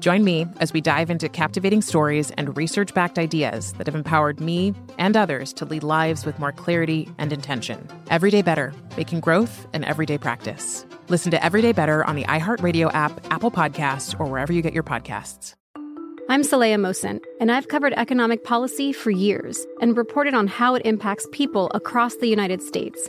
Join me as we dive into captivating stories and research backed ideas that have empowered me and others to lead lives with more clarity and intention. Everyday Better, making growth an everyday practice. Listen to Everyday Better on the iHeartRadio app, Apple Podcasts, or wherever you get your podcasts. I'm Saleha Mohsin, and I've covered economic policy for years and reported on how it impacts people across the United States.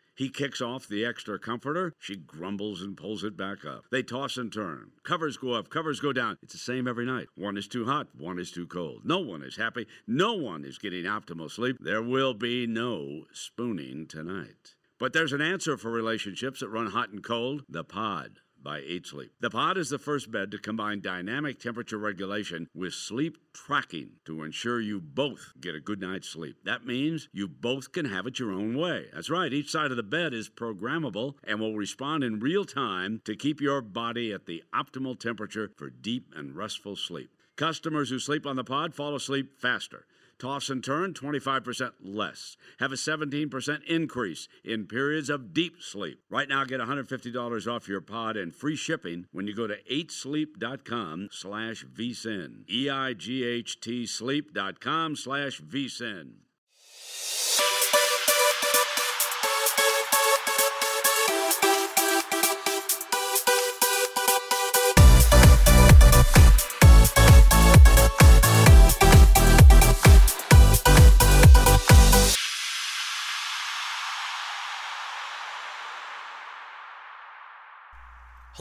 He kicks off the extra comforter. She grumbles and pulls it back up. They toss and turn. Covers go up, covers go down. It's the same every night. One is too hot, one is too cold. No one is happy. No one is getting optimal sleep. There will be no spooning tonight. But there's an answer for relationships that run hot and cold the pod by 8 Sleep. The Pod is the first bed to combine dynamic temperature regulation with sleep tracking to ensure you both get a good night's sleep. That means you both can have it your own way. That's right, each side of the bed is programmable and will respond in real time to keep your body at the optimal temperature for deep and restful sleep. Customers who sleep on the pod fall asleep faster. Toss and turn 25% less. Have a 17% increase in periods of deep sleep. Right now, get $150 off your pod and free shipping when you go to 8sleep.com slash vsin. E-I-G-H-T sleep.com slash vsin.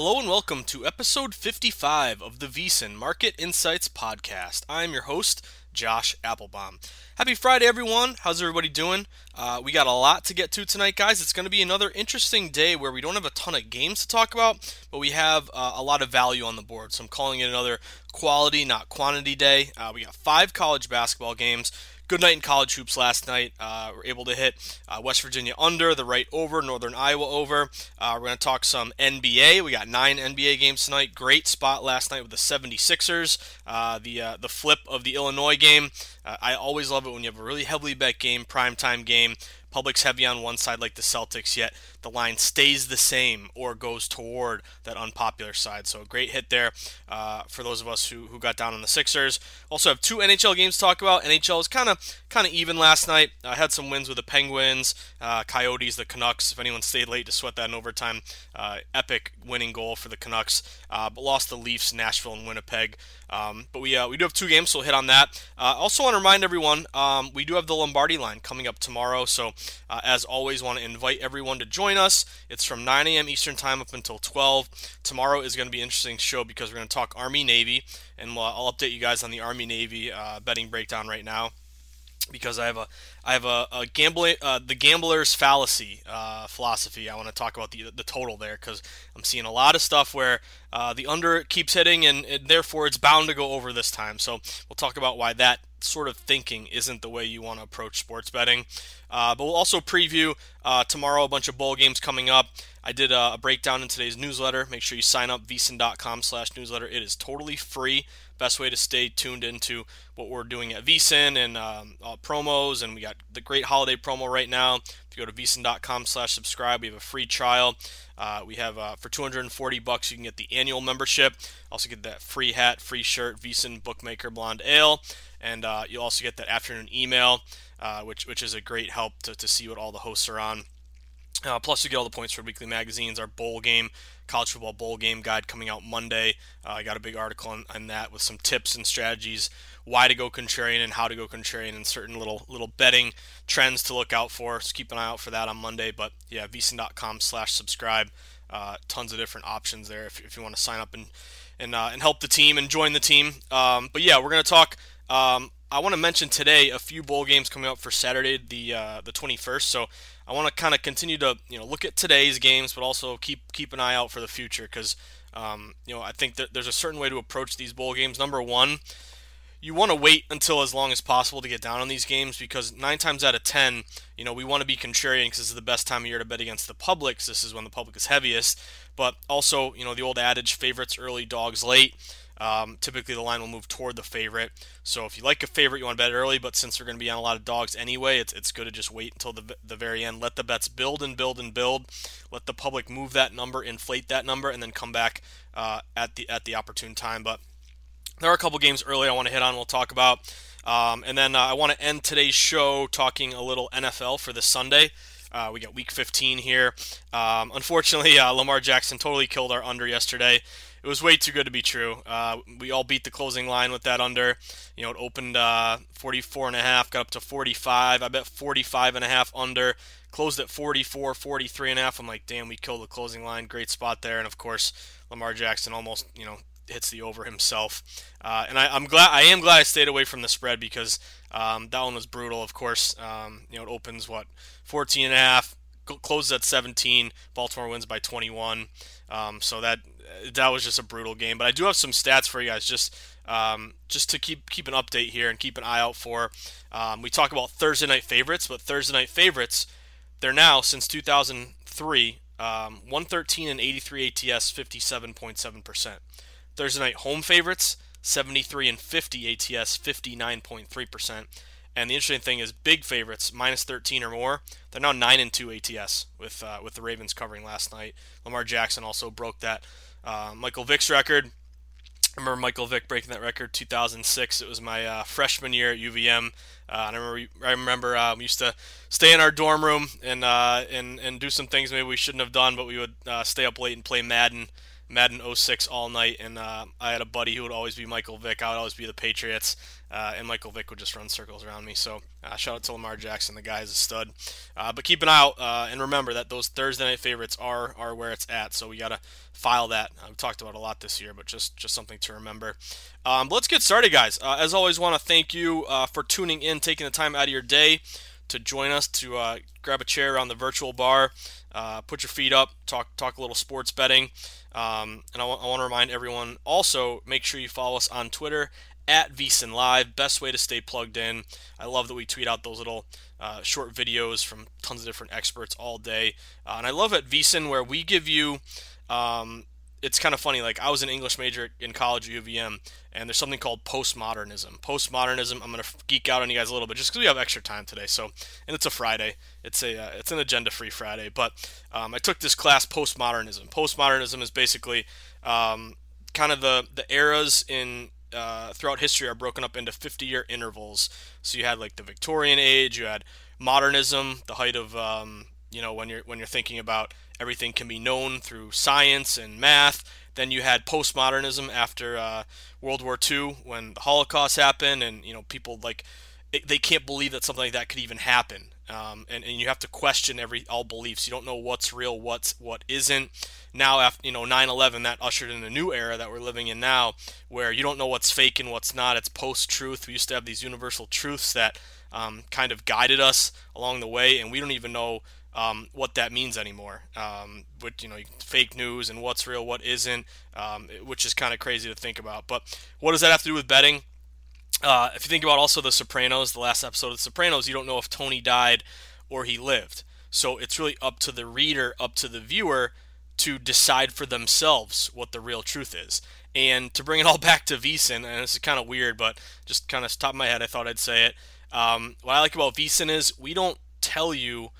Hello and welcome to episode 55 of the VSiN Market Insights Podcast. I'm your host, Josh Appelbaum. Happy Friday, everyone. How's everybody doing? Uh, we got a lot to get to tonight, guys. It's going to be another interesting day where we don't have a ton of games to talk about, but we have uh, a lot of value on the board. So I'm calling it another quality, not quantity day. Uh, we got five college basketball games good night in college hoops last night. Uh, we're able to hit uh, West Virginia under, the right over, Northern Iowa over. Uh, we're going to talk some NBA. We got nine NBA games tonight. Great spot last night with the 76ers. Uh, the uh, the flip of the Illinois game. Uh, I always love it when you have a really heavily bet game, primetime game. Public's heavy on one side like the Celtics, yet the line stays the same or goes toward that unpopular side. So a great hit there uh, for those of us who, who got down on the Sixers. Also have two NHL games to talk about. NHL is kind of kind of even last night. I had some wins with the Penguins, uh, Coyotes, the Canucks. If anyone stayed late to sweat that in overtime, uh, epic winning goal for the Canucks. Uh, but lost the Leafs, Nashville, and Winnipeg. Um, but we uh, we do have two games, so we'll hit on that. Uh, also want to remind everyone um, we do have the Lombardi line coming up tomorrow. So as always, want to invite everyone to join us. It's from 9 a.m. Eastern Time up until 12. Tomorrow is going to be an interesting show because we're going to talk Army Navy, and I'll update you guys on the Army Navy uh, betting breakdown right now because I have a I have a, a gambling uh, the gambler's fallacy uh, philosophy. I want to talk about the the total there because I'm seeing a lot of stuff where Uh, the under keeps hitting, and, and, therefore it's bound to go over this time. So we'll talk about why that sort of thinking isn't the way you want to approach sports betting. Uh, but we'll also preview uh, tomorrow a bunch of bowl games coming up. I did a, a breakdown in today's newsletter. Make sure you sign up vsin.com slash newsletter. It is totally free. Best way to stay tuned into what we're doing at vsin and um, promos. And we got the great holiday promo right now. If you go to vsin.com slash subscribe, we have a free trial. Uh, we have uh, for 240 bucks, you can get the annual membership. Also get that free hat, free shirt, vsin Bookmaker Blonde Ale. And uh, you'll also get that afternoon email, uh, which, which is a great help to, to see what all the hosts are on. Uh, plus, you get all the points for weekly magazines. Our bowl game, college football bowl game guide coming out Monday. Uh, I got a big article on, on, that with some tips and strategies, why to go contrarian and how to go contrarian, and certain little little betting trends to look out for. So keep an eye out for that on Monday. But yeah, vsin.com/slash subscribe. Uh, tons of different options there if, if you want to sign up and and uh, and help the team and join the team. Um, but yeah, we're gonna talk. Um, I want to mention today a few bowl games coming up for Saturday, the uh, the 21st. So I want to kind of continue to you know look at today's games, but also keep keep an eye out for the future because um, you know I think that there's a certain way to approach these bowl games. Number one, you want to wait until as long as possible to get down on these games because nine times out of ten, you know we want to be contrarian because this is the best time of year to bet against the public. this is when the public is heaviest. But also, you know the old adage: favorites early, dogs late. Um, typically, the line will move toward the favorite. So if you like a favorite, you want to bet early. But since they're going to be on a lot of dogs anyway, it's, it's good to just wait until the, the very end. Let the bets build and build and build. Let the public move that number, inflate that number, and then come back uh, at the at the opportune time. But there are a couple games early I want to hit on. We'll talk about. Um, and then uh, I want to end today's show talking a little NFL for this Sunday. Uh, we got Week 15 here. Um, unfortunately, uh, Lamar Jackson totally killed our under yesterday it was way too good to be true. Uh, we all beat the closing line with that under. You know, it opened uh, 44 and a half, got up to 45. I bet 45 and a half under. Closed at 44, 43 and a half. I'm like, damn, we killed the closing line. Great spot there. And of course, Lamar Jackson almost, you know, hits the over himself. Uh, and I, am glad I am glad I stayed away from the spread because um, that one was brutal. Of course, um, you know, it opens what 14 and a half, closes at 17. Baltimore wins by 21. Um, so that that was just a brutal game. But I do have some stats for you guys, just um, just to keep keep an update here and keep an eye out for. Um, we talk about Thursday night favorites, but Thursday night favorites, they're now since 2003, um, 113 and 83 ATS, 57.7 percent. Thursday night home favorites, 73 and 50 ATS, 59.3 percent. And the interesting thing is, big favorites minus 13 or more, they're now nine and two ATS with uh, with the Ravens covering last night. Lamar Jackson also broke that uh, Michael Vick's record. I remember Michael Vick breaking that record 2006. It was my uh, freshman year at UVM. Uh, and I remember, I remember uh, we used to stay in our dorm room and, uh, and, and do some things maybe we shouldn't have done, but we would uh, stay up late and play Madden Madden 06 all night, and uh, I had a buddy who would always be Michael Vick. I would always be the Patriots, uh, and Michael Vick would just run circles around me. So uh, shout out to Lamar Jackson, the guy is a stud. Uh, but keep an eye out, uh, and remember that those Thursday night favorites are are where it's at. So we gotta file that. I've talked about a lot this year, but just just something to remember. Um, let's get started, guys. Uh, as always, want to thank you for tuning in, taking the time out of your day to join us to uh, grab a chair around the virtual bar, uh, put your feet up, talk talk a little sports betting, um, and I, w- I want to remind everyone also make sure you follow us on Twitter at VSiN Live. Best way to stay plugged in. I love that we tweet out those little uh, short videos from tons of different experts all day, uh, and I love at VSiN where we give you um, it's kind of funny. Like I was an English major in college at UVM, and there's something called postmodernism. Postmodernism. I'm gonna geek out on you guys a little bit just because we have extra time today. So, and it's a Friday. It's a uh, it's an agenda-free Friday. But um, I took this class, postmodernism. Postmodernism is basically um, kind of the the eras in uh, throughout history are broken up into 50-year intervals. So you had like the Victorian age, you had modernism, the height of um, you know when you're when you're thinking about everything can be known through science and math. Then you had postmodernism after uh, World War II when the Holocaust happened, and you know people like they can't believe that something like that could even happen. Um, and, and you have to question every all beliefs. You don't know what's real, what's what isn't. Now, after you know 9/11, that ushered in a new era that we're living in now, where you don't know what's fake and what's not. It's post-truth. We used to have these universal truths that um, kind of guided us along the way, and we don't even know um, what that means anymore. Um, but you know, fake news and what's real, what isn't, um, which is kind of crazy to think about. But what does that have to do with betting? Uh, if you think about also The Sopranos, the last episode of The Sopranos, you don't know if Tony died or he lived. So it's really up to the reader, up to the viewer to decide for themselves what the real truth is. And to bring it all back to VSiN, and this is kind of weird, but just kind of top of my head, I thought I'd say it. Um, what I like about VSiN is we don't tell you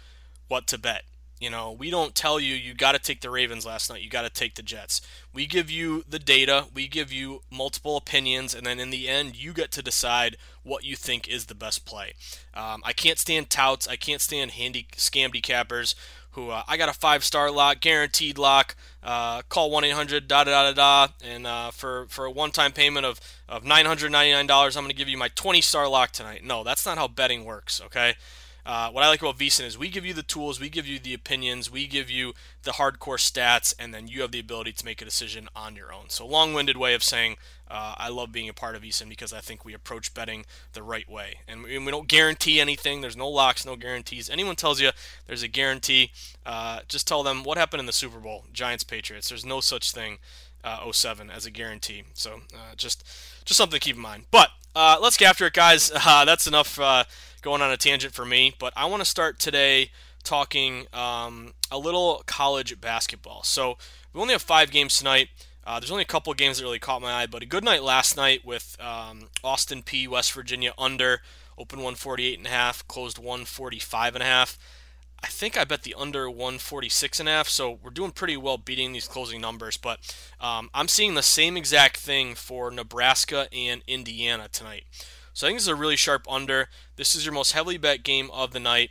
what to bet. You know, we don't tell you you got to take the Ravens last night, you got to take the Jets. We give you the data, we give you multiple opinions, and then in the end, you get to decide what you think is the best play. Um, I can't stand touts, I can't stand handy scam decappers who uh, I got a five star lock, guaranteed lock. Uh, call 1 800 da da da da and uh, for for a one time payment of of $999, I'm going to give you my 20 star lock tonight. No, that's not how betting works. Okay. Uh, what I like about VSiN is we give you the tools, we give you the opinions, we give you the hardcore stats, and then you have the ability to make a decision on your own. So, long winded way of saying uh, I love being a part of VSiN because I think we approach betting the right way. And we, we, don't guarantee anything, there's no locks, no guarantees. Anyone tells you there's a guarantee, uh, just tell them what happened in the Super Bowl Giants Patriots. There's no such thing. Uh, 07 as a guarantee. So uh, just just something to keep in mind. But uh, let's get after it, guys. Uh, that's enough uh, going on a tangent for me, but I want to start today talking um, a little college basketball. So we only have five games tonight. Uh, there's only a couple games that really caught my eye, but a good night last night with um, Austin Peay, West Virginia under, open 148 and a half, closed 145 and a half. I think I bet the under 146 and a half, so we're doing pretty well beating these closing numbers. But um, I'm seeing the same exact thing for Nebraska and Indiana tonight. So I think this is a really sharp under. This is your most heavily bet game of the night.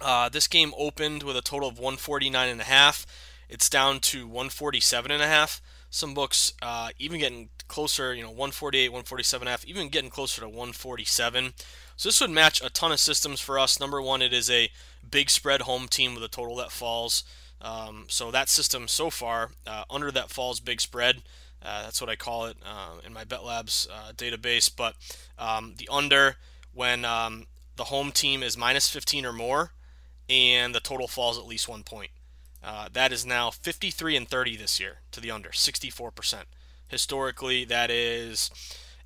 Uh, this game opened with a total of 149 and a half. It's down to 147 and a half. Some books uh, even getting closer, you know, 148, 147 and a half, even getting closer to 147. So this would match a ton of systems for us. Number one, it is a big spread home team with a total that falls. Um, so that system so far uh, under that falls big spread. Uh, that's what I call it uh, in my BetLabs uh, database. But um, the under when um, the home team is minus 15 or more, and the total falls at least one point. Uh, that is now 53 and 30 this year to the under, 64%. Historically, that is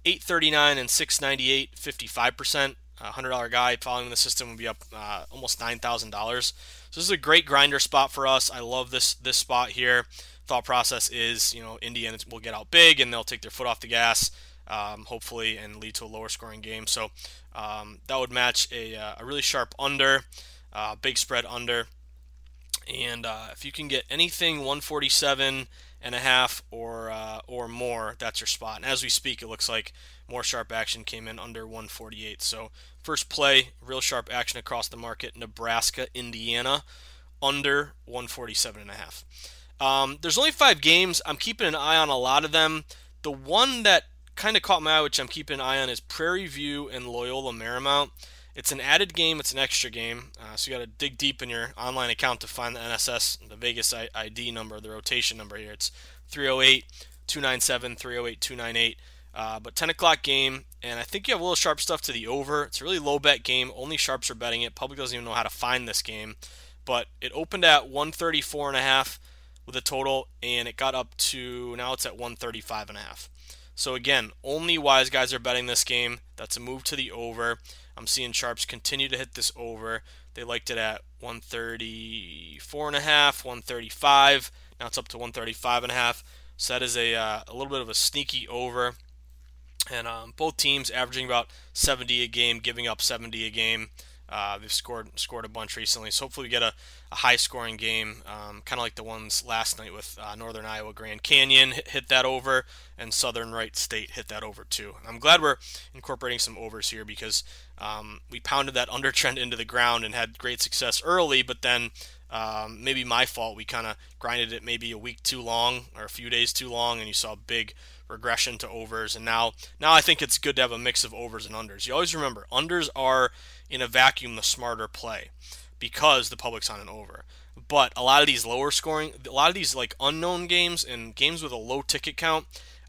839 and 698, 55%. A $100 guy following the system would be up uh, almost $9,000. So this is a great grinder spot for us. I love this this spot here thought process is, you know, Indians will get out big and they'll take their foot off the gas, um, hopefully, and lead to a lower scoring game. So um, that would match a, uh, a really sharp under, uh, big spread under. And uh, if you can get anything 147 and a half or uh, or more, that's your spot. And as we speak, it looks like more sharp action came in under 148. So first play, real sharp action across the market: Nebraska, Indiana, under 147 and a half. Um, there's only five games. I'm keeping an eye on a lot of them. The one that kind of caught my eye, which I'm keeping an eye on, is Prairie View and Loyola Marymount. It's an added game. It's an extra game. Uh, so you got to dig deep in your online account to find the NSS, the Vegas ID number, the rotation number here. It's 308 297 308 298. Uh, but 10 o'clock game, and I think you have a little sharp stuff to the over. It's a really low bet game. Only sharps are betting it. Public doesn't even know how to find this game. But it opened at 134 and a half with a total, and it got up to now it's at 135 and a half. So again, only wise guys are betting this game. That's a move to the over. I'm seeing sharps continue to hit this over. They liked it at 134 and a half, 135. Now it's up to 135 and a half. So that is a, uh, a little bit of a sneaky over. And um, both teams averaging about 70 a game, giving up 70 a game. Uh, they've scored scored a bunch recently, so hopefully we get a, a high scoring game, um, kind of like the ones last night with uh, Northern Iowa Grand Canyon hit, hit, that over, and Southern Wright State hit that over too. I'm glad we're incorporating some overs here because um, we pounded that under trend into the ground and had great success early, but then um, maybe my fault. We kind of grinded it maybe a week too long or a few days too long, and you saw big regression to overs. And now, now I think it's good to have a mix of overs and unders. You always remember unders are in a vacuum the smarter play because the public's on an over. But a lot of these lower scoring, a lot of these like unknown games and games with a low ticket count,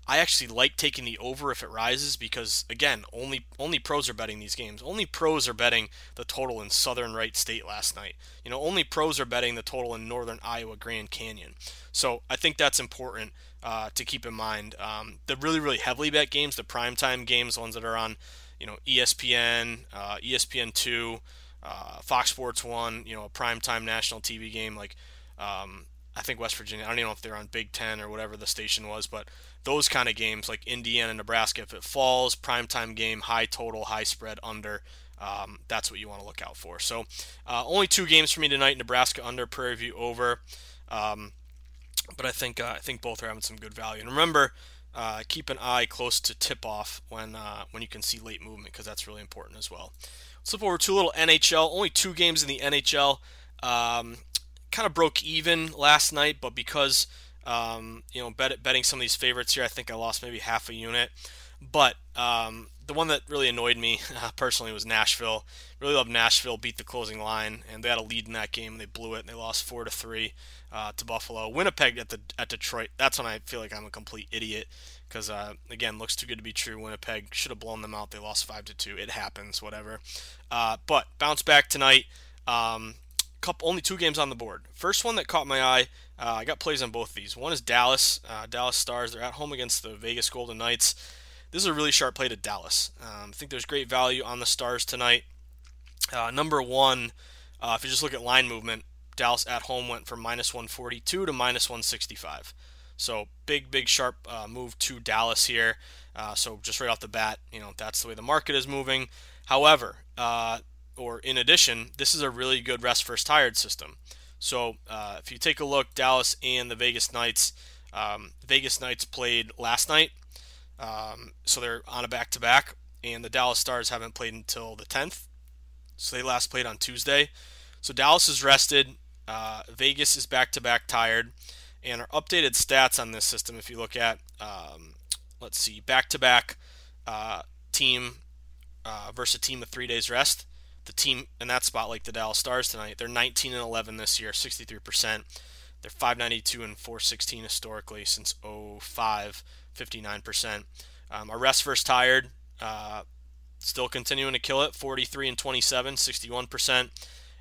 I actually like taking the over if it rises because again, only only pros are betting these games. Only pros are betting the total in Southern Wright State last night. You know, only pros are betting the total in Northern Iowa Grand Canyon. So I think that's important uh, to keep in mind. Um, the really really heavily bet games, the primetime games, ones that are on, you know, ESPN, uh, ESPN two, uh, Fox Sports one, you know, a primetime national TV game like. Um, I think West Virginia. I don't even know if they're on Big Ten or whatever the station was, but those kind of games like Indiana, Nebraska, if it falls, primetime game, high total, high spread, under. Um, that's what you want to look out for. So, uh, only two games for me tonight: Nebraska under, Prairie View over. Um, but I think uh, I think both are having some good value. And remember, uh, keep an eye close to tip off when uh, when you can see late movement because that's really important as well. Let's over to a little NHL. Only two games in the NHL. Um, kind of broke even last night, but because um, you know bet, betting some of these favorites here, I think I lost maybe half a unit. But um, the one that really annoyed me uh, personally was Nashville. Really loved Nashville beat the closing line, and they had a lead in that game. They blew it, and they lost four to three uh, to Buffalo. Winnipeg at the at Detroit. That's when I feel like I'm a complete idiot because uh, again, looks too good to be true. Winnipeg should have blown them out. They lost five to two. It happens, whatever. Uh, but bounce back tonight. Um, couple only two games on the board. First one that caught my eye, uh, I got plays on both these. One is Dallas, uh, Dallas Stars. They're at home against the Vegas Golden Knights. This is a really sharp play to Dallas. Um, I think there's great value on the Stars tonight. Uh, number one, uh, if you just look at line movement, Dallas at home went from minus 142 to minus 165. So big, big, sharp uh, move to Dallas here. Uh, so just right off the bat, you know that's the way the market is moving. However, or in addition, this is a really good rest first tired system. So uh, if you take a look, Dallas and the Vegas Knights, um, Vegas Knights played last night, um, so they're on a back to back, and the Dallas Stars haven't played until the 10th, so they last played on Tuesday. So Dallas is rested, uh, Vegas is back to back tired, and our updated stats on this system, if you look at, um, let's see, back to back team uh, versus a team with three days rest. The team in that spot, like the Dallas Stars tonight, they're 19 and 11 this year, 63%. They're 592 and 416 historically since 05, 59%. Um, our rest first tired, uh, still continuing to kill it, 43 and 27, 61%.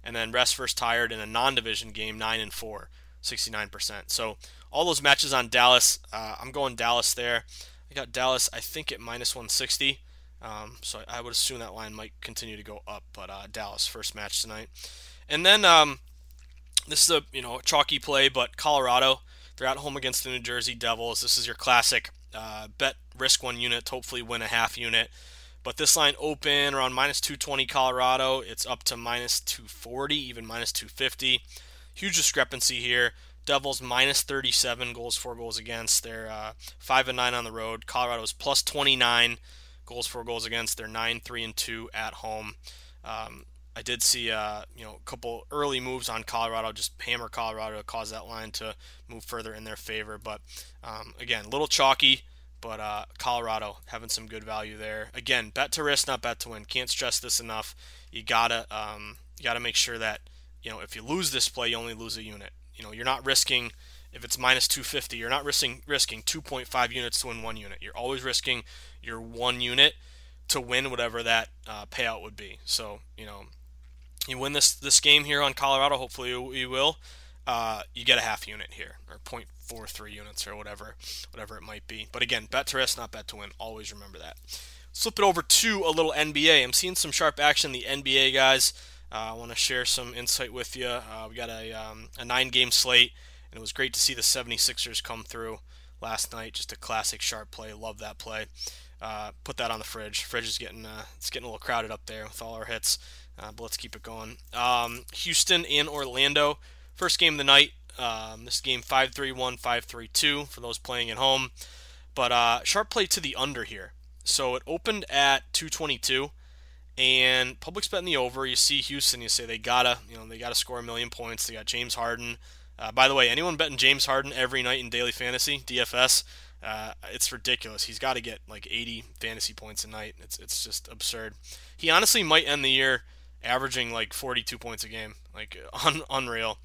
And then rest first tired in a non-division game, 9 and 4, 69%. So all those matches on Dallas, uh, I'm going Dallas there. I got Dallas, I think at minus 160. Um, so I would assume that line might continue to go up. But uh, Dallas first match tonight, and then um, this is a you know chalky play, but Colorado they're at home against the New Jersey Devils. This is your classic uh, bet risk one unit, hopefully win a half unit. But this line open around minus 220 Colorado. It's up to minus 240, even minus 250. Huge discrepancy here. Devils minus 37 goals, four goals against. They're uh, five and nine on the road. Colorado's plus 29 goals for goals against. They're nine three and two at home. Um, I did see uh, you know a couple early moves on Colorado, just hammer Colorado to cause that line to move further in their favor. But um, again, a little chalky, but uh, Colorado having some good value there. Again, bet to risk, not bet to win. Can't stress this enough. You gotta um, you gotta make sure that you know if you lose this play, you only lose a unit. You know you're not risking if it's minus 250, you're not risking risking 2.5 units to win one unit. You're always risking your one unit to win whatever that uh, payout would be. So you know, you win this this game here on Colorado. Hopefully you, will. Uh, you get a half unit here, or 0.43 units, or whatever, whatever it might be. But again, bet to risk, not bet to win. Always remember that. Flip it over to a little NBA. I'm seeing some sharp action. The NBA guys. Uh, I want to share some insight with you. Uh, we got a, um, a nine game slate, and it was great to see the 76ers come through last night. Just a classic sharp play. Love that play. Uh, put that on the fridge. Fridge is getting uh, it's getting a little crowded up there with all our hits, uh, but let's keep it going. Um, Houston and Orlando, first game of the night. Um, this game 5-3-1, 5-3-2 for those playing at home. But uh, sharp play to the under here. So it opened at 222, and public's betting the over. You see Houston, you say they gotta, you know, they gotta score a million points. They got James Harden. Uh, by the way, anyone betting James Harden every night in daily fantasy DFS? Uh, it's ridiculous. He's got to get like 80 fantasy points a night. It's it's just absurd. He honestly might end the year averaging like 42 points a game, like un- unreal.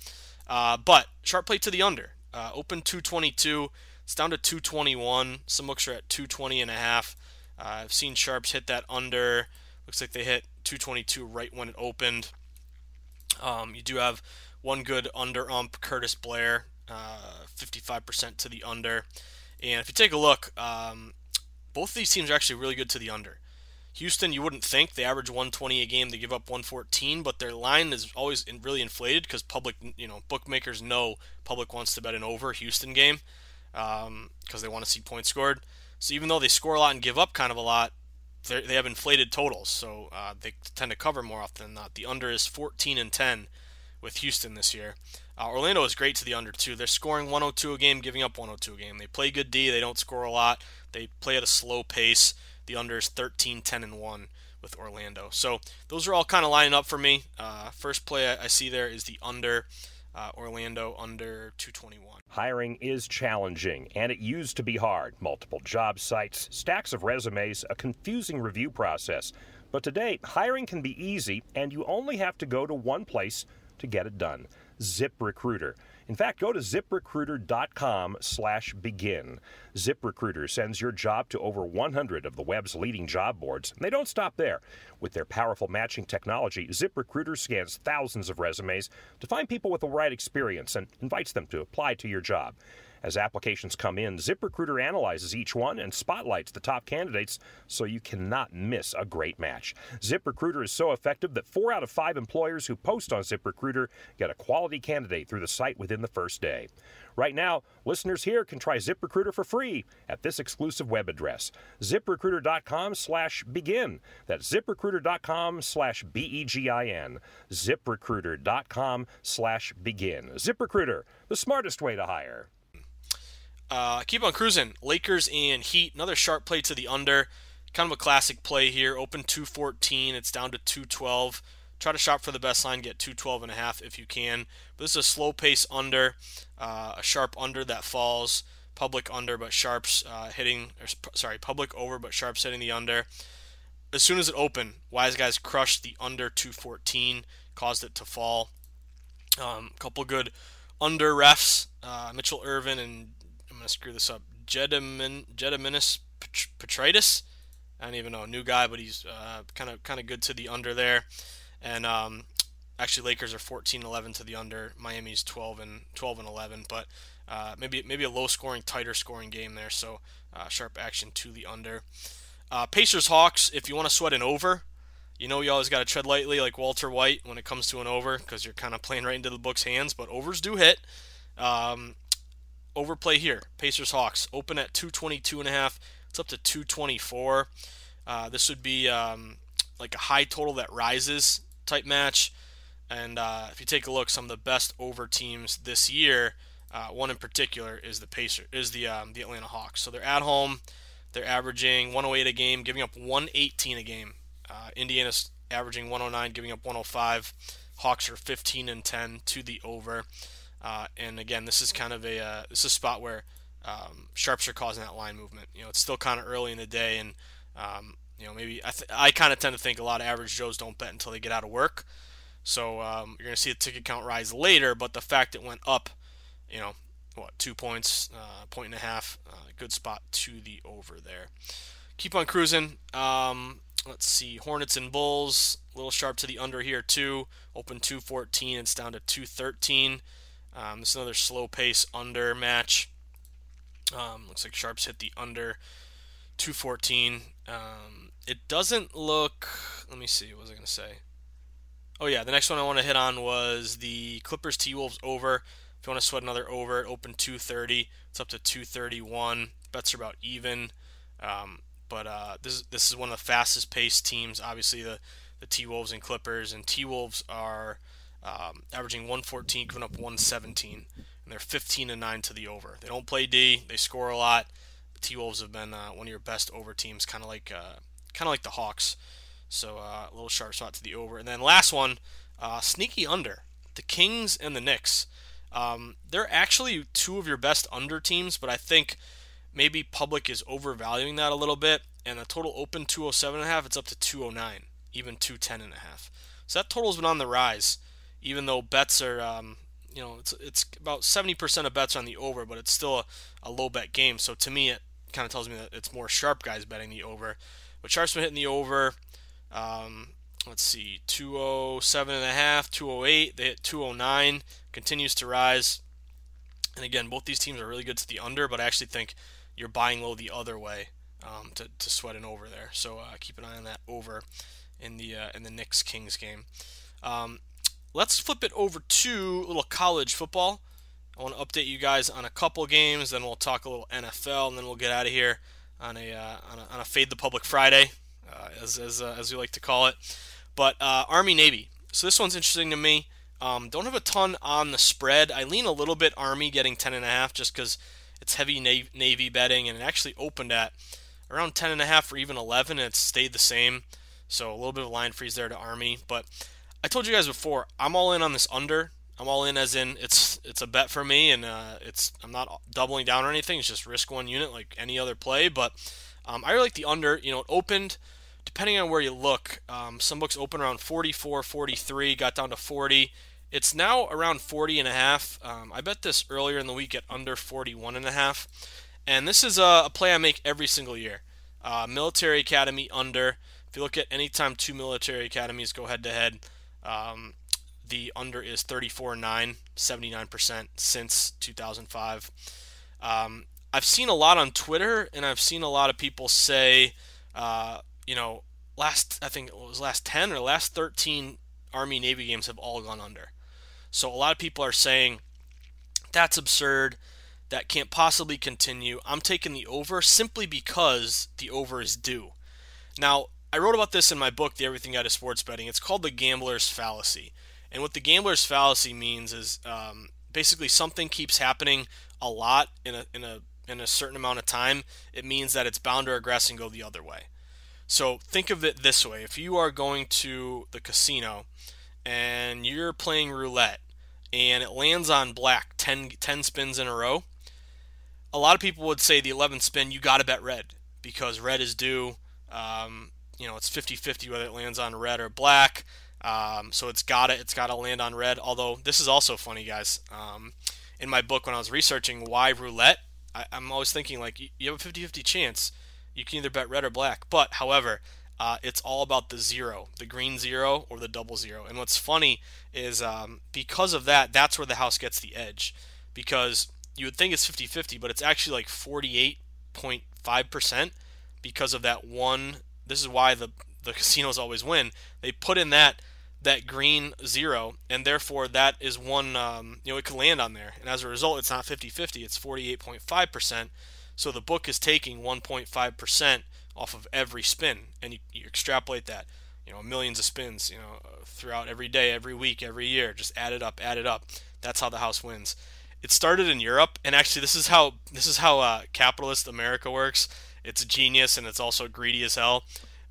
Uh, but sharp play to the under. Uh, open 222. It's down to 221. Some books are at 220 and a half. Uh, I've seen sharps hit that under. Looks like they hit 222 right when it opened. Um, you do have one good under ump, Curtis Blair, uh, 55% to the under. And if you take a look, um, both of these teams are actually really good to the under. Houston, you wouldn't think they average 120 a game, they give up 114, but their line is always really inflated because public, you know, bookmakers know public wants to bet an over Houston game because um, they want to see points scored. So even though they score a lot and give up kind of a lot, they have inflated totals, so uh, they tend to cover more often than not. The under is 14 and 10 with Houston this year. Uh, Orlando is great to the under too. They're scoring 102 a game, giving up 102 a game. They play good D. They don't score a lot. They play at a slow pace. The under is 13, 10, and 1 with Orlando. So those are all kind of lining up for me. Uh, first play I, see there is the under. Uh, Orlando under 221. Hiring is challenging, and it used to be hard. Multiple job sites, stacks of resumes, a confusing review process. But today, hiring can be easy, and you only have to go to one place to get it done. ZipRecruiter. In fact, go to ziprecruiter.com slash begin. ZipRecruiter sends your job to over 100 of the web's leading job boards, and they don't stop there. With their powerful matching technology, ZipRecruiter scans thousands of resumes to find people with the right experience and invites them to apply to your job. As applications come in, ZipRecruiter analyzes each one and spotlights the top candidates so you cannot miss a great match. ZipRecruiter is so effective that four out of five employers who post on ZipRecruiter get a quality candidate through the site within the first day. Right now, listeners here can try ZipRecruiter for free at this exclusive web address, ziprecruiter.com slash begin. That's ziprecruiter.com slash B-E-G-I-N. ziprecruiter.com slash begin. ZipRecruiter, the smartest way to hire. Uh, keep on cruising. Lakers and Heat. Another sharp play to the under. Kind of a classic play here. Open 214. It's down to 212. Try to shop for the best line. Get 212 and a half if you can. But this is a slow pace under. Uh, a sharp under that falls. Public under, but sharps uh, hitting. Or, sorry, public over, but sharps hitting the under. As soon as it opened, Wise Guys crushed the under 214, caused it to fall. A um, couple good under refs. Uh, Mitchell Ervin and gonna screw this up. Jedemin, Gediminas Petraitis. I don't even know, new guy, but he's kind of kind of good to the under there. And um, actually, Lakers are 14-11 to the under. Miami's 12 and 12 and 11, but uh, maybe maybe a low scoring, tighter scoring game there. So uh, sharp action to the under. Uh, Pacers Hawks. If you want to sweat an over, you know you always got to tread lightly, like Walter White, when it comes to an over, because you're kind of playing right into the book's hands. But overs do hit. Um, overplay here. Pacers Hawks open at 222 and a half. It's up to 224. Uh, this would be um, like a high total that rises type match. And uh, if you take a look, some of the best over teams this year, uh, one in particular is the Pacer is the um, the Atlanta Hawks. So they're at home. They're averaging 108 a game, giving up 118 a game. Uh, Indiana's averaging 109, giving up 105. Hawks are 15 and 10 to the over. Uh, and again, this is kind of a uh, this is a spot where um, sharps are causing that line movement. You know, it's still kind of early in the day, and um, you know maybe I, th- I kind of tend to think a lot of average Joes don't bet until they get out of work. So um, you're going to see the ticket count rise later, but the fact it went up, you know, what two points, uh, point and a half, uh, good spot to the over there. Keep on cruising. Um, let's see, Hornets and Bulls, a little sharp to the under here too. Open 214, it's down to 213. Um, this is another slow pace under match. Um, looks like Sharps hit the under 214. Um, it doesn't look. Let me see. What was I going to say? Oh, yeah. The next one I want to hit on was the Clippers T Wolves over. If you want to sweat another over, it opened 230. It's up to 231. Bets are about even. Um, but uh, this, is, this is one of the fastest paced teams. Obviously, the, the T Wolves and Clippers. And T Wolves are um, averaging 114, giving up 117, and they're 15 and 9 to the over. They don't play D, they score a lot. T Wolves have been uh, one of your best over teams, kind of like uh, kind of like the Hawks. So uh, a little sharp shot to the over, and then last one, uh, sneaky under. The Kings and the Knicks. Um, they're actually two of your best under teams, but I think maybe public is overvaluing that a little bit. And the total open 207 and a half, it's up to 209, even 210 and a half. So that total's been on the rise even though bets are um, you know, it's it's about 70% of bets on the over, but it's still a, a low bet game. So to me, it kind of tells me that it's more sharp guys betting the over. But Sharp's been hitting the over. Um, let's see, 207 and a half, 208. They hit 209. Continues to rise. And again, both these teams are really good to the under, but I actually think you're buying low the other way um, to, to sweat an over there. So uh, keep an eye on that over in the uh, in the Knicks Kings game. Um, let's flip it over to a little college football. I want to update you guys on a couple games, then we'll talk a little NFL, and then we'll get out of here on a uh, on a, on a fade the public Friday, uh, as as, uh, as we like to call it. But uh, Army Navy. So this one's interesting to me. Um, don't have a ton on the spread. I lean a little bit Army getting 10.5 just because it's heavy Navy betting, and it actually opened at around 10.5 or even 11, and it's stayed the same. So a little bit of line freeze there to Army. But I told you guys before, I'm all in on this under. I'm all in as in it's it's a bet for me, and uh, it's I'm not doubling down or anything. It's just risk one unit like any other play. But um, I really like the under. You know, it opened depending on where you look. Um, some books open around 44, 43, got down to 40. It's now around 40 and a half. Um, I bet this earlier in the week at under 41 and a half. And this is a, a play I make every single year. Uh, military Academy under. If you look at any time two military academies go head to head, um, the under is 34.9, 79% since 2005. Um, I've seen a lot on Twitter, and I've seen a lot of people say, uh, you know, last I think it was last 10 or last 13 Army Navy games have all gone under. So a lot of people are saying that's absurd. That can't possibly continue. I'm taking the over simply because the over is due. Now, I wrote about this in my book, The Everything Guide to Sports Betting. It's called the gambler's fallacy. And what the gambler's fallacy means is um, basically something keeps happening a lot in a, in a in a certain amount of time. It means that it's bound to regress and go the other way. So think of it this way: if you are going to the casino and you're playing roulette and it lands on black 10, 10 spins in a row, a lot of people would say the 11th spin you got to bet red because red is due. Um, you know, it's 50-50 whether it lands on red or black. Um, so it's got to it's got to land on red. Although this is also funny, guys. Um, in my book, when I was researching why roulette, I, am always thinking like you have a 50-50 chance. You can either bet red or black. But however, uh, it's all about the zero, the green zero or the double zero. And what's funny is um, because of that, that's where the house gets the edge. Because you would think it's 50-50, but it's actually like 48.5% because of that one. This is why the the casinos always win. They put in that that green zero, and therefore that is one, um, you know, it could land on there. And as a result, it's not 50 50, it's 48.5%. So the book is taking 1.5% off of every spin, and you, you, extrapolate that, you know, millions of spins, you know, throughout every day, every week, every year. Just add it up, add it up. That's how the house wins. It started in Europe, and actually, this is how this is how uh, capitalist America works. It's genius, and it's also greedy as hell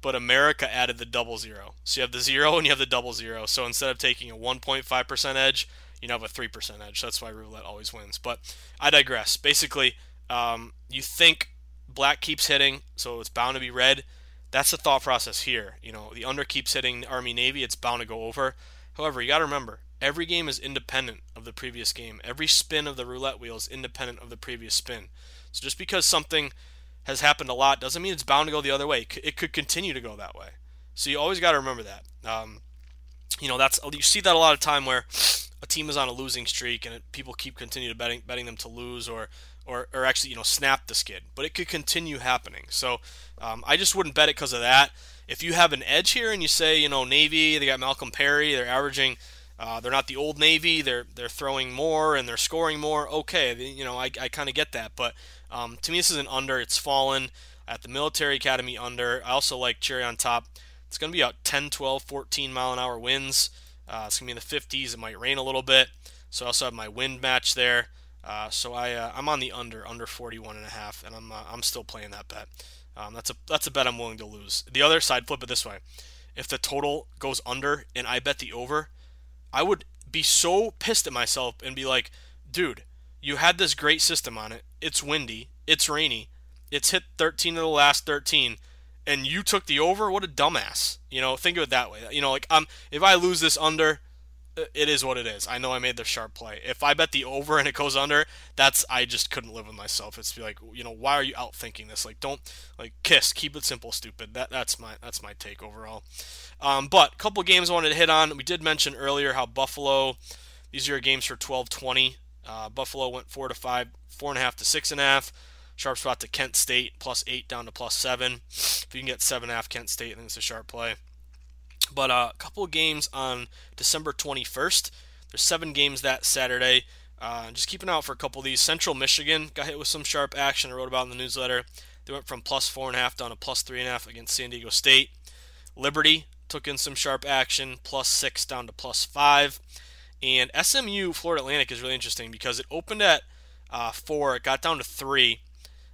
but America added the double zero. So you have the zero and you have the double zero. So instead of taking a 1.5% edge, you now have a 3% edge. That's why roulette always wins. But I digress. Basically, um, you think black keeps hitting, so it's bound to be red. That's the thought process here. You know, the under keeps hitting Army Navy, it's bound to go over. However, you got to remember, every game is independent of the previous game. Every spin of the roulette wheel is independent of the previous spin. So just because something has happened a lot doesn't mean it's bound to go the other way. It could continue to go that way. So you always got to remember that. Um, you know, that's you see that a lot of time where a team is on a losing streak and it, people keep continue to betting betting them to lose or or or actually you know snap the skid. But it could continue happening. So um, I just wouldn't bet it because of that. If you have an edge here and you say you know Navy, they got Malcolm Perry, they're averaging. Uh, they're not the old Navy. They're they're throwing more and they're scoring more. Okay, you know I, I kind of get that, but um, to me, this is an under. It's fallen at the military academy under. I also like cherry on top. It's going to be about 10, 12, 14 mile an hour winds. Uh, it's going to be in the 50s. It might rain a little bit. So I also have my wind match there. Uh, so I uh, I'm on the under under 41 and a half, and I'm uh, I'm still playing that bet. Um, that's a that's a bet I'm willing to lose. The other side, flip it this way: if the total goes under and I bet the over, I would be so pissed at myself and be like, dude, you had this great system on it. It's windy. It's rainy. It's hit 13 of the last 13, and you took the over. What a dumbass. You know, think of it that way. You know, like um, if I lose this under, it is what it is. I know I made the sharp play. If I bet the over and it goes under, that's I just couldn't live with myself. It's like, you know, why are you out thinking this? Like, don't like kiss. Keep it simple, stupid. That that's my that's my take overall. Um, but a couple games I wanted to hit on. We did mention earlier how Buffalo. These are your games for 12-20. Uh, Buffalo went four to five, four and a half to six and a half. Sharp spot to Kent State plus eight down to plus seven. If you can get seven and a half Kent State, I think it's a sharp play. But uh, a couple of games on December 21st. There's seven games that Saturday. Uh, just keep an eye out for a couple of these. Central Michigan got hit with some sharp action. I wrote about in the newsletter. They went from plus four and a half down to plus three and a half against San Diego State. Liberty took in some sharp action, plus six down to plus five. And SMU Florida Atlantic is really interesting because it opened at uh, four, it got down to three,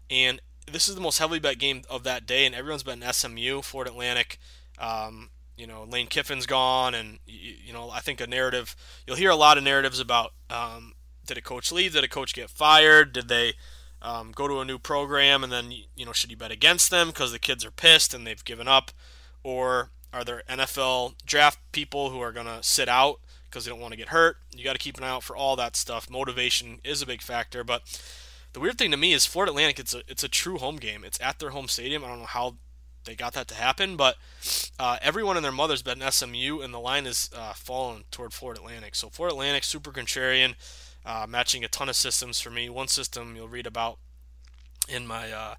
and this is the most heavily bet game of that day, and everyone's betting SMU Florida Atlantic. Um, you know, Lane Kiffin's gone, and you know, I think a narrative. You'll hear a lot of narratives about um, did a coach leave? Did a coach get fired? Did they um, go to a new program? And then you know, should you bet against them because the kids are pissed and they've given up, or are there NFL draft people who are going to sit out because they don't want to get hurt? You got to keep an eye out for all that stuff. Motivation is a big factor, but the weird thing to me is Florida Atlantic. It's a it's a true home game. It's at their home stadium. I don't know how they got that to happen. But uh, everyone and their mother's bet in SMU, and the line is uh, fallen toward Florida Atlantic. So Florida Atlantic, super contrarian, uh, matching a ton of systems for me. One system you'll read about in my uh,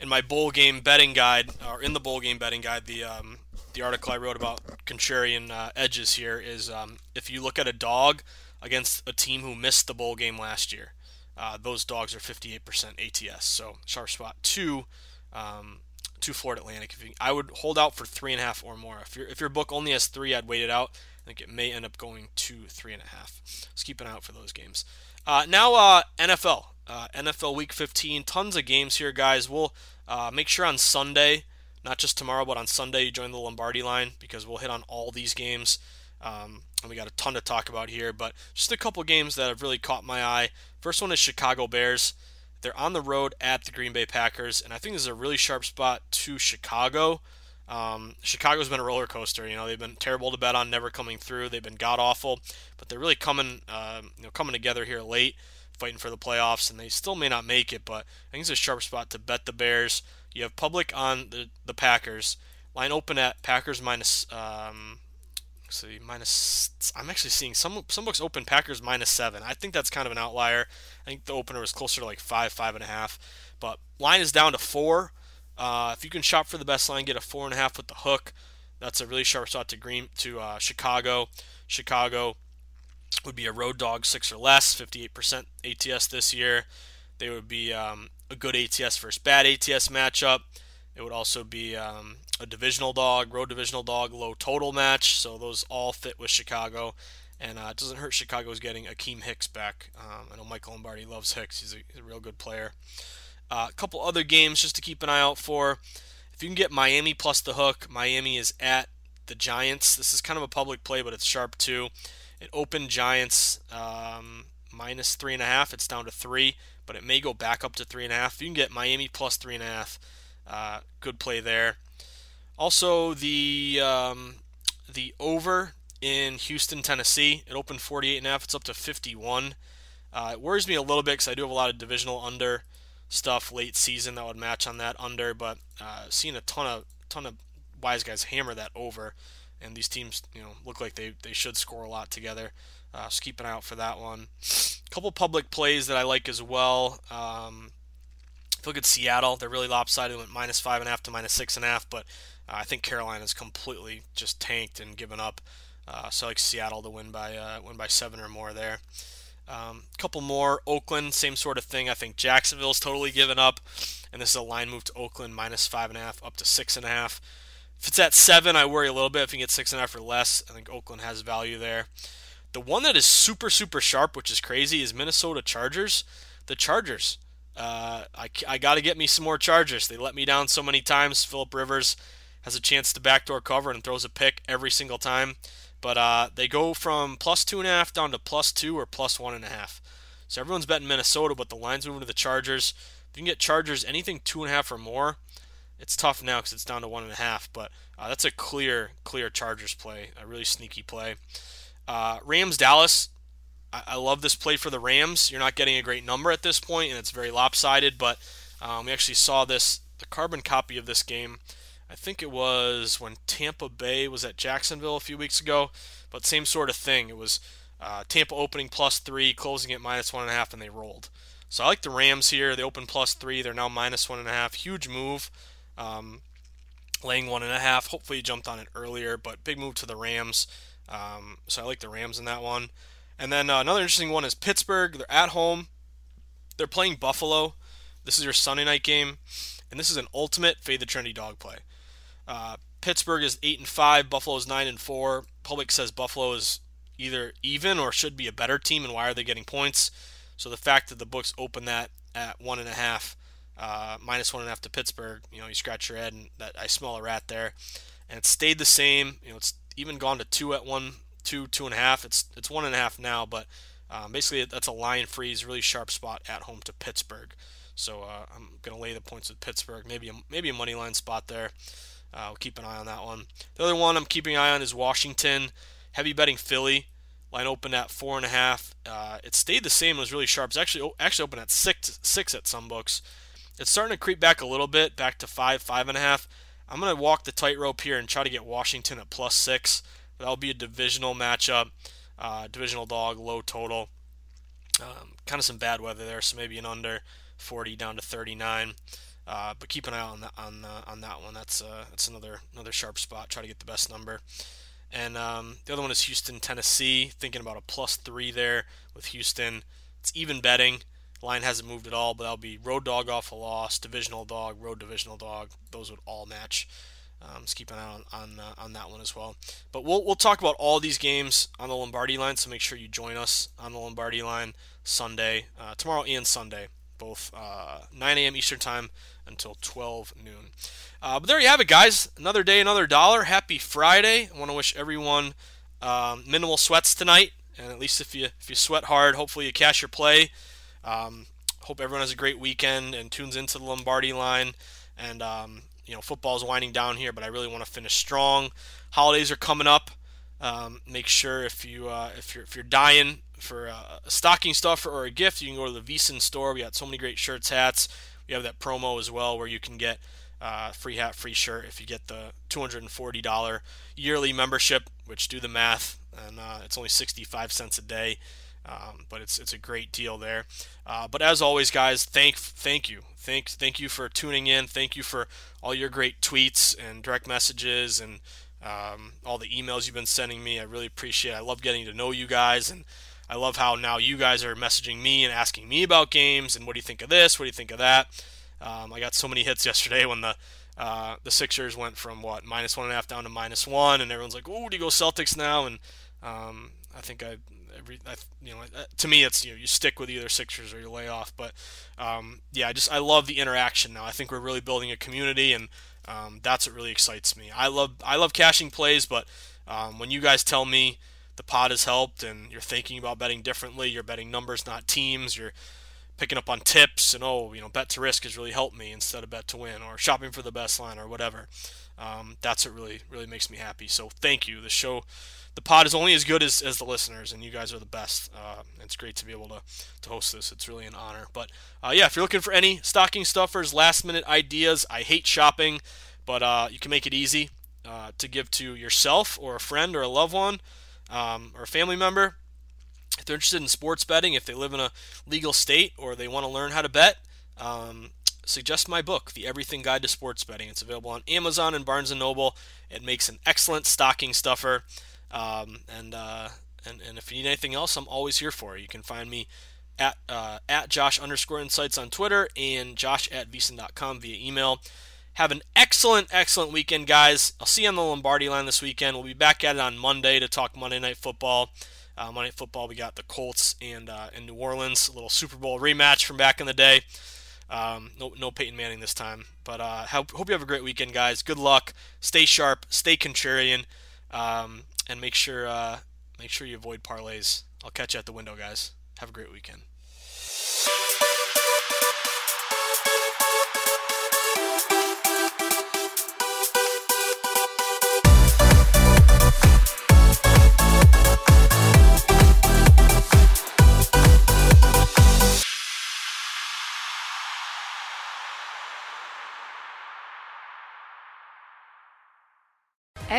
in my bowl game betting guide, or in the bowl game betting guide, the um, the article I wrote about contrarian uh, edges here is um, if you look at a dog against a team who missed the bowl game last year. Uh, those dogs are 58% ATS. So sharp spot two um, to Florida Atlantic. You, I would hold out for three and a half or more. If your if your book only has three, I'd wait it out. I think it may end up going to three and a half. Let's keep an eye out for those games. Uh, now uh, NFL, uh, NFL Week 15, tons of games here, guys. We'll uh, make sure on Sunday, not just tomorrow, but on Sunday, you join the Lombardi line because we'll hit on all these games. Um, and we got a ton to talk about here, but just a couple games that have really caught my eye. First one is Chicago Bears. They're on the road at the Green Bay Packers, and I think this is a really sharp spot to Chicago. Um, Chicago's been a roller coaster. You know, they've been terrible to bet on, never coming through. They've been god awful, but they're really coming, uh, you know, coming together here late, fighting for the playoffs, and they still may not make it. But I think it's a sharp spot to bet the Bears. You have public on the the Packers. Line open at Packers minus um, see minus. I'm actually seeing some some books open Packers minus seven. I think that's kind of an outlier. I think the opener was closer to like five, five and a half. But line is down to four. Uh, if you can shop for the best line, get a four and a half with the hook. That's a really sharp shot to Green to uh, Chicago. Chicago would be a road dog six or less, 58% ATS this year. They would be um, a good ATS versus bad ATS matchup. It would also be um, a divisional dog, road divisional dog, low total match. So those all fit with Chicago. And uh, it doesn't hurt Chicago's getting Akiem Hicks back. Um, I know Michael Lombardi loves Hicks. He's a, he's a real good player. Uh, a couple other games just to keep an eye out for. If you can get Miami plus the hook, Miami is at the Giants. This is kind of a public play, but it's sharp too. It opened Giants um, minus three and a half. It's down to three, but it may go back up to three and a half. You can get Miami plus three and a half, uh, good play there. Also, the um, the over in Houston, Tennessee, it opened 48 and a half. It's up to 51. Uh, it worries me a little bit because I do have a lot of divisional under stuff late season that would match on that under, but uh, seeing a ton of ton of wise guys hammer that over, and these teams you know look like they they should score a lot together. Uh, so keep an eye out for that one. A couple public plays that I like as well. Um, look at Seattle; they're really lopsided. Went minus five and a half to minus six and a half, but uh, I think Carolina's completely just tanked and given up. Uh, so I like Seattle to win by uh, win by seven or more there. A um, couple more. Oakland, same sort of thing. I think Jacksonville's totally given up, and this is a line move to Oakland minus five and a half up to six and a half. If it's at seven, I worry a little bit. If you get six and a half or less, I think Oakland has value there. The one that is super super sharp, which is crazy, is Minnesota Chargers. The Chargers. Uh, I, I got to get me some more Chargers. They let me down so many times. Philip Rivers has a chance to backdoor cover and throws a pick every single time. But uh, they go from plus two and a half down to plus two or plus one and a half. So everyone's betting Minnesota, but the line's moving to the Chargers. If you can get Chargers anything two and a half or more, it's tough now because it's down to one and a half. But uh, that's a clear, clear Chargers play, a really sneaky play. Uh, Rams Dallas. I, love this play for the Rams. You're not getting a great number at this point, and it's very lopsided. But um, we actually saw this the carbon copy of this game. I think it was when Tampa Bay was at Jacksonville a few weeks ago, but same sort of thing. It was uh, Tampa opening plus three, closing at minus one and a half, and they rolled. So I like the Rams here. They open plus three. They're now minus one and a half. Huge move. Um, laying one and a half. Hopefully you jumped on it earlier, but big move to the Rams. Um, so I like the Rams in that one. And then uh, another interesting one is Pittsburgh. They're at home. They're playing Buffalo. This is your Sunday night game, and this is an ultimate fade the trendy dog play. Uh, Pittsburgh is eight and five. Buffalo is nine and four. Public says Buffalo is either even or should be a better team, and why are they getting points? So the fact that the books open that at one and a half, uh, minus one and a half to Pittsburgh, you know, you scratch your head and that I smell a rat there. And it stayed the same. You know, it's even gone to two at one, two, two and a half. It's it's one and a half now, but um, basically that's a line freeze, really sharp spot at home to Pittsburgh. So uh, I'm gonna lay the points with Pittsburgh. Maybe a, maybe a money line spot there. Uh, we'll keep an eye on that one. The other one I'm keeping an eye on is Washington. Heavy betting Philly. Line opened at four and a half. Uh, it stayed the same. It was really sharp. It's actually actually open at six six at some books. It's starting to creep back a little bit, back to five five and a half. I'm gonna walk the tightrope here and try to get Washington at plus six. That'll be a divisional matchup, uh, divisional dog, low total. Um, kind of some bad weather there, so maybe an under 40 down to 39. Uh, but keep an eye on that on uh, on that one. That's uh, that's another another sharp spot. Try to get the best number. And um, the other one is Houston, Tennessee. Thinking about a plus three there with Houston. It's even betting. Line hasn't moved at all, but that'll be road dog off a loss, divisional dog, road divisional dog. Those would all match. Um, just keep an eye on on, uh, on that one as well. But we'll we'll talk about all these games on the Lombardi line. So make sure you join us on the Lombardi line Sunday, uh, tomorrow and Sunday, both uh, 9 a.m. Eastern time until 12 noon. Uh, but there you have it, guys. Another day, another dollar. Happy Friday. I want to wish everyone um, minimal sweats tonight. And at least if you if you sweat hard, hopefully you cash your play. Um, hope everyone has a great weekend and tunes into the Lombardi line. And um, you know, football's winding down here, but I really want to finish strong. Holidays are coming up. Um, make sure if you uh, if you're if you're dying for a stocking stuffer or a gift, you can go to the VSiN store. We got so many great shirts, hats. We have that promo as well where you can get uh, free hat, free shirt if you get the $240 yearly membership, which do the math, and uh, it's only 65 cents a day. Um, but it's it's a great deal there. Uh, but as always, guys, thank thank you, thank thank you for tuning in. Thank you for all your great tweets and direct messages and um, all the emails you've been sending me. I really appreciate. it. I love getting to know you guys and I love how now you guys are messaging me and asking me about games and what do you think of this? What do you think of that? Um, I got so many hits yesterday when the uh, the Sixers went from what minus one and a half down to minus one, and everyone's like, "Oh, do you go Celtics now?" And um, I think I, every, I, you know, uh, to me, it's you know, you stick with either Sixers or you lay off. But um, yeah, I just I love the interaction now. I think we're really building a community, and um, that's what really excites me. I love I love cashing plays, but um, when you guys tell me the pod has helped and you're thinking about betting differently, you're betting numbers, not teams, you're picking up on tips and oh, you know, bet to risk has really helped me instead of bet to win or shopping for the best line or whatever. Um, that's what really really makes me happy. So thank you. The show, the pod is only as good as, as the listeners, and you guys are the best. Uh, it's great to be able to, to host this. It's really an honor. But uh, yeah, if you're looking for any stocking stuffers, last minute ideas, I hate shopping, but uh, you can make it easy uh, to give to yourself or a friend or a loved one um, or a family member. If they're interested in sports betting, if they live in a legal state or they want to learn how to bet, um, suggest my book, The Everything Guide to Sports Betting. It's available on Amazon and Barnes & Noble. It makes an excellent stocking stuffer. Um, and, uh, and, and if you need anything else, I'm always here for you. You can find me at, uh, at Josh underscore insights on Twitter and josh at vsin.com via email. Have an excellent, excellent weekend, guys. I'll see you on the Lombardi line this weekend. We'll be back at it on Monday to talk Monday Night Football. Uh, Monday Night Football, we got the Colts and uh, in New Orleans, a little Super Bowl rematch from back in the day. Um, no, no Peyton Manning this time. But uh, hope, hope you have a great weekend, guys. Good luck. Stay sharp. Stay contrarian. Um, and make sure uh, make sure you avoid parlays. I'll catch you at the window, guys. Have a great weekend.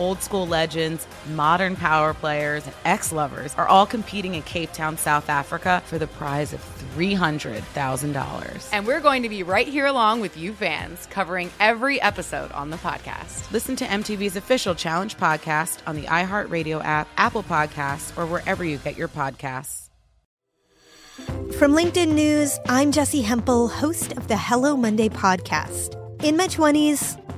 Old school legends, modern power players, and ex lovers are all competing in Cape Town, South Africa for the prize of $300,000. And we're going to be right here along with you fans, covering every episode on the podcast. Listen to MTV's official Challenge podcast on the iHeartRadio app, Apple Podcasts, or wherever you get your podcasts. From LinkedIn News, I'm Jessi Hempel, host of the Hello Monday podcast. In my 20s,